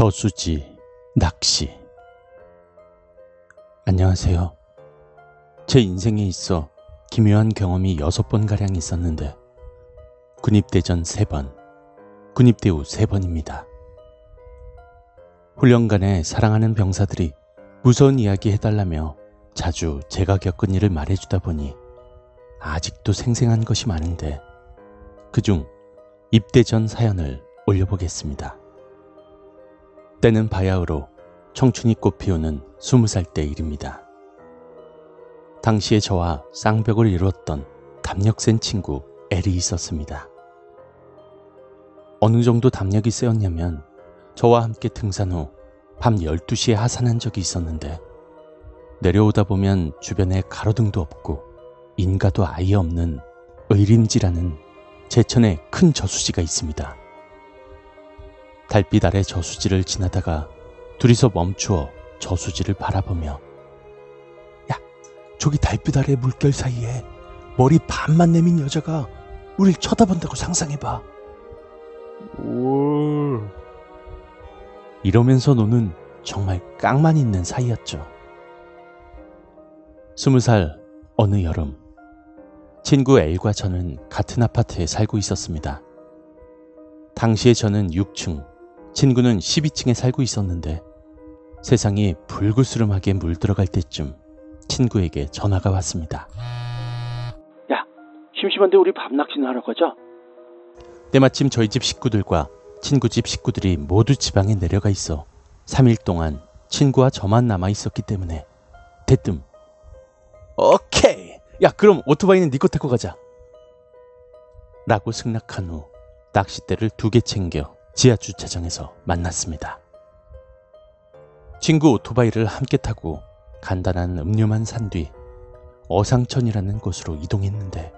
저수지, 낚시. 안녕하세요. 제 인생에 있어 기묘한 경험이 여섯 번가량 있었는데, 군입대 전 세 번, 군입대 후 세 번입니다. 훈련간에 사랑하는 병사들이 무서운 이야기 해달라며 자주 제가 겪은 일을 말해주다 보니 아직도 생생한 것이 많은데, 그중 입대 전 사연을 올려보겠습니다. 때는 바야흐로 청춘이 꽃피우는 스무 살때 일입니다. 당시에 저와 쌍벽을 이루었던 담력 센 친구 엘이 있었습니다. 어느 정도 담력이 세었냐면 저와 함께 등산 후 밤 12시에 하산한 적이 있었는데 내려오다 보면 주변에 가로등도 없고 인가도 아예 없는 의림지라는 제천에 큰 저수지가 있습니다. 달빛 아래 저수지를 지나다가 둘이서 멈추어 저수지를 바라보며 야, 저기 달빛 아래 물결 사이에 머리 반만 내민 여자가 우릴 쳐다본다고 상상해봐. 오, 이러면서 노는 정말 깡만 있는 사이였죠. 스무 살 어느 여름, 친구 L과 저는 같은 아파트에 살고 있었습니다. 당시에 저는 6층, 친구는 12층에 살고 있었는데 세상이 불구스름하게 물들어갈 때쯤 친구에게 전화가 왔습니다. 야, 심심한데 우리 밤 낚시나 하러 가자. 때마침 저희 집 식구들과 친구 집 식구들이 모두 지방에 내려가 있어 3일 동안 친구와 저만 남아 있었기 때문에 대뜸 오케이 야 그럼 오토바이는 니거 타고 가자 라고 승낙한 후 낚싯대를 두 개 챙겨 지하 주차장에서 만났습니다. 친구 오토바이를 함께 타고 간단한 음료만 산 뒤 어상천이라는 곳으로 이동했는데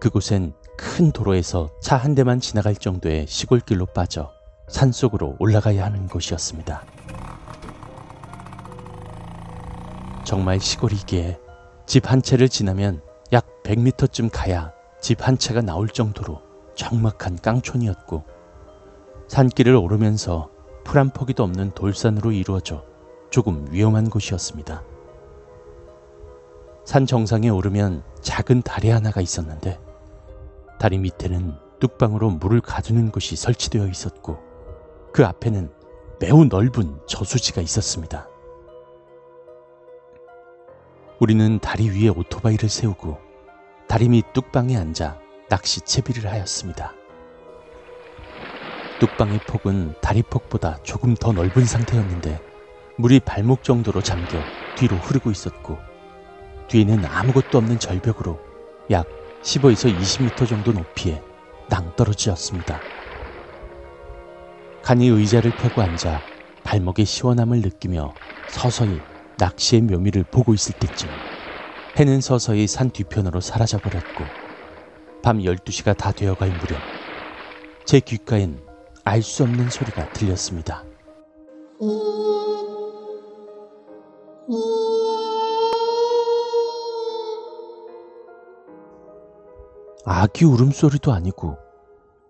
그곳엔 큰 도로에서 차 한 대만 지나갈 정도의 시골길로 빠져 산속으로 올라가야 하는 곳이었습니다. 정말 시골이기에 집 한 채를 지나면 약 100m쯤 가야 집 한 채가 나올 정도로 적막한 깡촌이었고 산길을 오르면서 풀 한 포기도 없는 돌산으로 이루어져 조금 위험한 곳이었습니다. 산 정상에 오르면 작은 다리 하나가 있었는데 다리 밑에는 뚝방으로 물을 가두는 곳이 설치되어 있었고 그 앞에는 매우 넓은 저수지가 있었습니다. 우리는 다리 위에 오토바이를 세우고 다리 밑 뚝방에 앉아 낚시 채비를 하였습니다. 뚝방의 폭은 다리폭보다 조금 더 넓은 상태였는데 물이 발목 정도로 잠겨 뒤로 흐르고 있었고 뒤에는 아무것도 없는 절벽으로 약 15에서 20m 정도 높이에 낭떠러지였습니다. 간이 의자를 펴고 앉아 발목의 시원함을 느끼며 서서히 낚시의 묘미를 보고 있을 때쯤 해는 서서히 산 뒤편으로 사라져버렸고 밤 12시가 다 되어갈 무렵 제 귓가엔 알 수 없는 소리가 들렸습니다. 아기 울음소리도 아니고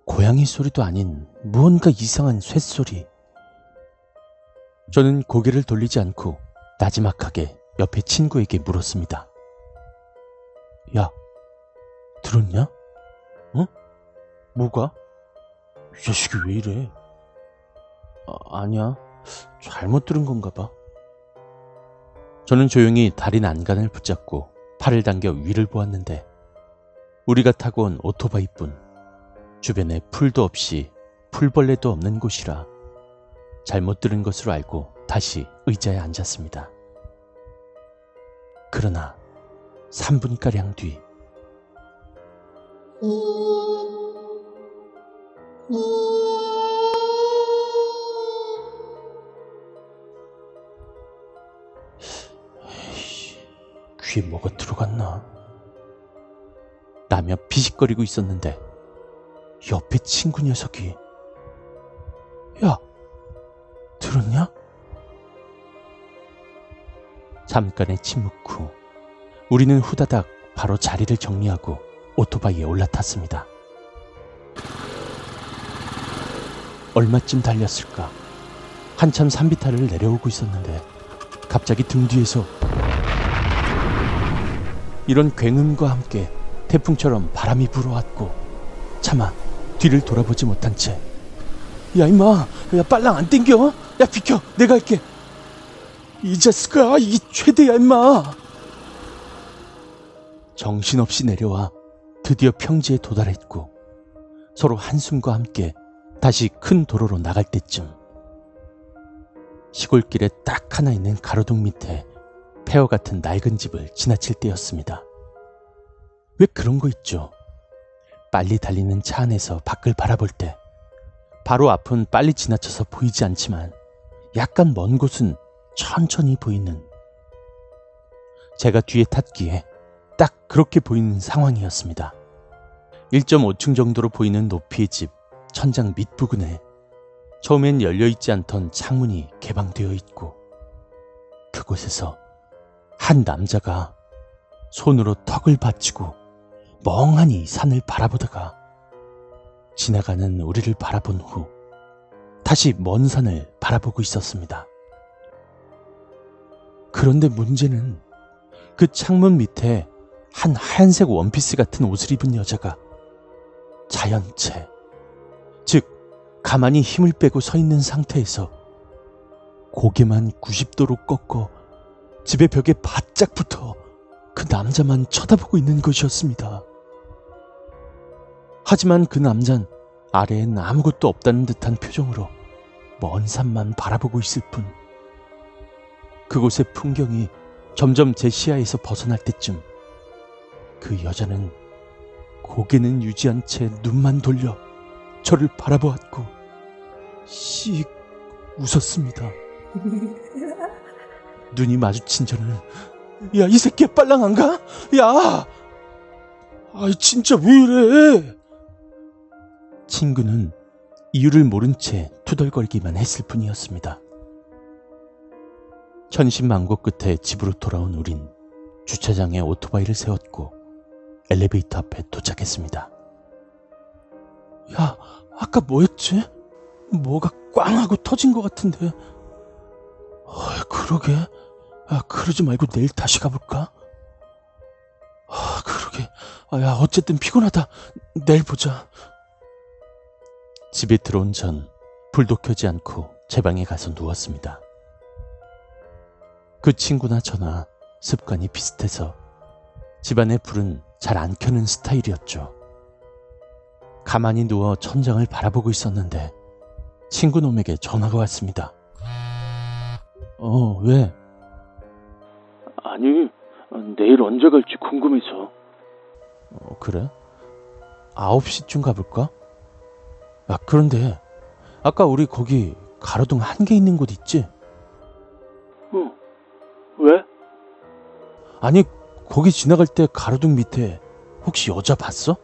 고양이 소리도 아닌 무언가 이상한 쇳소리. 저는 고개를 돌리지 않고 나지막하게 옆에 친구에게 물었습니다. 야, 들었냐? 어? 뭐가? 이 자식이 왜 이래? 아, 아니야. 잘못 들은 건가 봐. 저는 조용히 다리 난간을 붙잡고 팔을 당겨 위를 보았는데 우리가 타고 온 오토바이뿐 주변에 풀도 없이 풀벌레도 없는 곳이라 잘못 들은 것으로 알고 다시 의자에 앉았습니다. 그러나 3분가량 뒤 귀에 뭐가 들어갔나? 라며 비식거리고 있었는데 옆에 친구 녀석이 야 들었냐? 잠깐의 침묵 후 우리는 후다닥 바로 자리를 정리하고 오토바이에 올라탔습니다. 얼마쯤 달렸을까? 한참 산비탈을 내려오고 있었는데 갑자기 등 뒤에서 이런 굉음과 함께 태풍처럼 바람이 불어왔고 차마 뒤를 돌아보지 못한 채 야 임마 야 빨랑 안 땡겨? 야 비켜 내가 할게 이 자식아 이게 최대야 임마. 정신없이 내려와 드디어 평지에 도달했고 서로 한숨과 함께 다시 큰 도로로 나갈 때쯤 시골길에 딱 하나 있는 가로등 밑에 폐허 같은 낡은 집을 지나칠 때였습니다. 왜 그런 거 있죠? 빨리 달리는 차 안에서 밖을 바라볼 때 바로 앞은 빨리 지나쳐서 보이지 않지만 약간 먼 곳은 천천히 보이는 제가 뒤에 탔기에 딱 그렇게 보이는 상황이었습니다. 1.5층 정도로 보이는 높이의 집 천장 밑부분에 처음엔 열려있지 않던 창문이 개방되어 있고 그곳에서 한 남자가 손으로 턱을 받치고 멍하니 산을 바라보다가 지나가는 우리를 바라본 후 다시 먼 산을 바라보고 있었습니다. 그런데 문제는 그 창문 밑에 한 하얀색 원피스 같은 옷을 입은 여자가 자연체, 즉, 가만히 힘을 빼고 서 있는 상태에서 고개만 90도로 꺾어 집의 벽에 바짝 붙어 그 남자만 쳐다보고 있는 것이었습니다. 하지만 그 남잔 아래엔 아무것도 없다는 듯한 표정으로 먼 산만 바라보고 있을 뿐. 그곳의 풍경이 점점 제 시야에서 벗어날 때쯤 그 여자는 고개는 유지한 채 눈만 돌려 저를 바라보았고 씩 웃었습니다. 눈이 마주친 저는 야 이 새끼야 빨랑 안 가? 야! 아이 진짜 왜 이래? 친구는 이유를 모른 채 투덜거리기만 했을 뿐이었습니다. 천신만고 끝에 집으로 돌아온 우린 주차장에 오토바이를 세웠고 엘리베이터 앞에 도착했습니다. 야, 아까 뭐였지? 뭐가 꽝 하고 터진 것 같은데. 어이, 그러게. 야, 그러지 말고 내일 다시 가볼까? 아, 그러게. 아, 야, 어쨌든 피곤하다. 내일 보자. 집에 들어온 전 불도 켜지 않고 제 방에 가서 누웠습니다. 그 친구나 저나 습관이 비슷해서 집안의 불은 잘 안 켜는 스타일이었죠. 가만히 누워 천장을 바라보고 있었는데 친구 놈에게 전화가 왔습니다. 어, 왜? 아니, 내일 언제 갈지 궁금해서. 어, 그래? 9시쯤 가볼까? 아, 그런데 아까 우리 거기 가로등 한 개 있는 곳 있지? 응. 왜? 아니, 거기 지나갈 때 가로등 밑에 혹시 여자 봤어?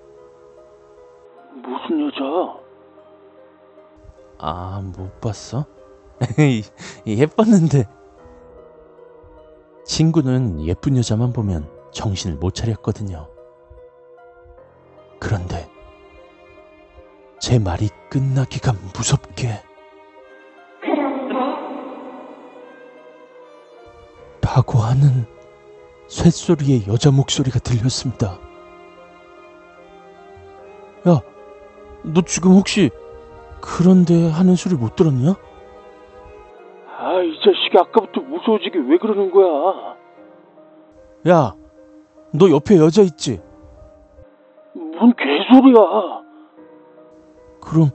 무슨 여자? 아, 못 봤어? 예뻤는데. 친구는 예쁜 여자만 보면 정신을 못 차렸거든요. 그런데 제 말이 끝나기가 무섭게 파고하는 쇳소리의 여자 목소리가 들렸습니다. 야, 너 지금 혹시 그런데 하는 소리 못 들었냐? 아, 이 자식이 아까부터 무서워지게 왜 그러는 거야? 야, 너 옆에 여자 있지? 뭔 개소리야? 그럼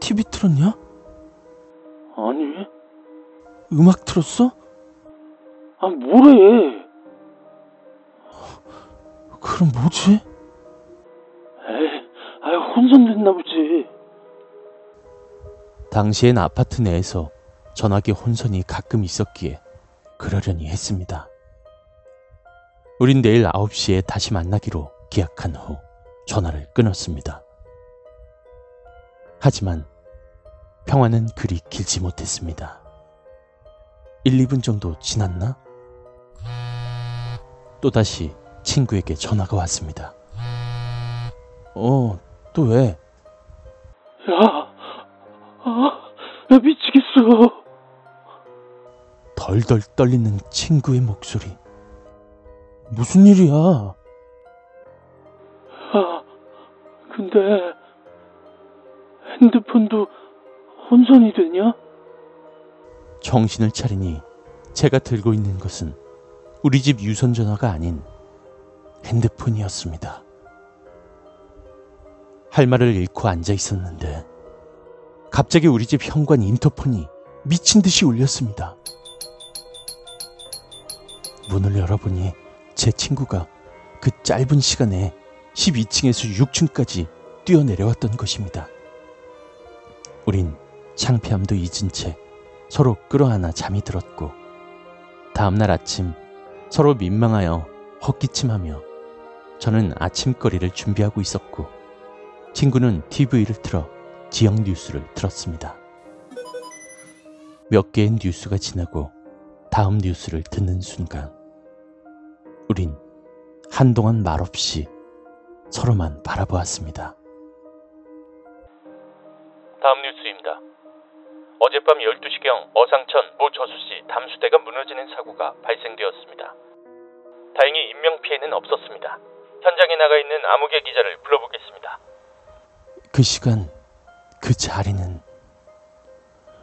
TV 틀었냐? 아니, 음악 틀었어? 아, 뭐래? 그럼 뭐지? 에이, 아, 혼선됐나 보지. 당시엔 아파트 내에서 전화기 혼선이 가끔 있었기에 그러려니 했습니다. 우린 내일 9시에 다시 만나기로 기약한 후 전화를 끊었습니다. 하지만 평화는 그리 길지 못했습니다. 1, 2분 정도 지났나? 또다시 친구에게 전화가 왔습니다. 어, 또 왜? 야, 미치겠어. 덜덜 떨리는 친구의 목소리. 무슨 일이야? 아, 근데 핸드폰도 혼선이 되냐? 정신을 차리니 제가 들고 있는 것은 우리 집 유선 전화가 아닌 핸드폰이었습니다. 할 말을 잃고 앉아 있었는데 갑자기 우리 집 현관 인터폰이 미친 듯이 울렸습니다. 문을 열어보니 제 친구가 그 짧은 시간에 12층에서 6층까지 뛰어내려왔던 것입니다. 우린 창피함도 잊은 채 서로 끌어안아 잠이 들었고 다음날 아침 서로 민망하여 헛기침하며 저는 아침거리를 준비하고 있었고 친구는 TV를 틀어 지역 뉴스를 들었습니다. 몇 개의 뉴스가 지나고 다음 뉴스를 듣는 순간 우린 한동안 말없이 서로만 바라보았습니다. 다음 뉴스입니다. 어젯밤 12시경 어상천 모 저수지 담수대가 무너지는 사고가 발생되었습니다. 다행히 인명피해는 없었습니다. 현장에 나가 있는 아무개 기자를 불러보겠습니다. 그 시간 그 자리는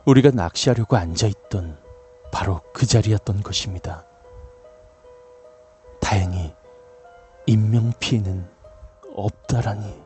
우리가 낚시하려고 앉아있던 바로 그 자리였던 것입니다. 다행히 인명피해는 없다라니.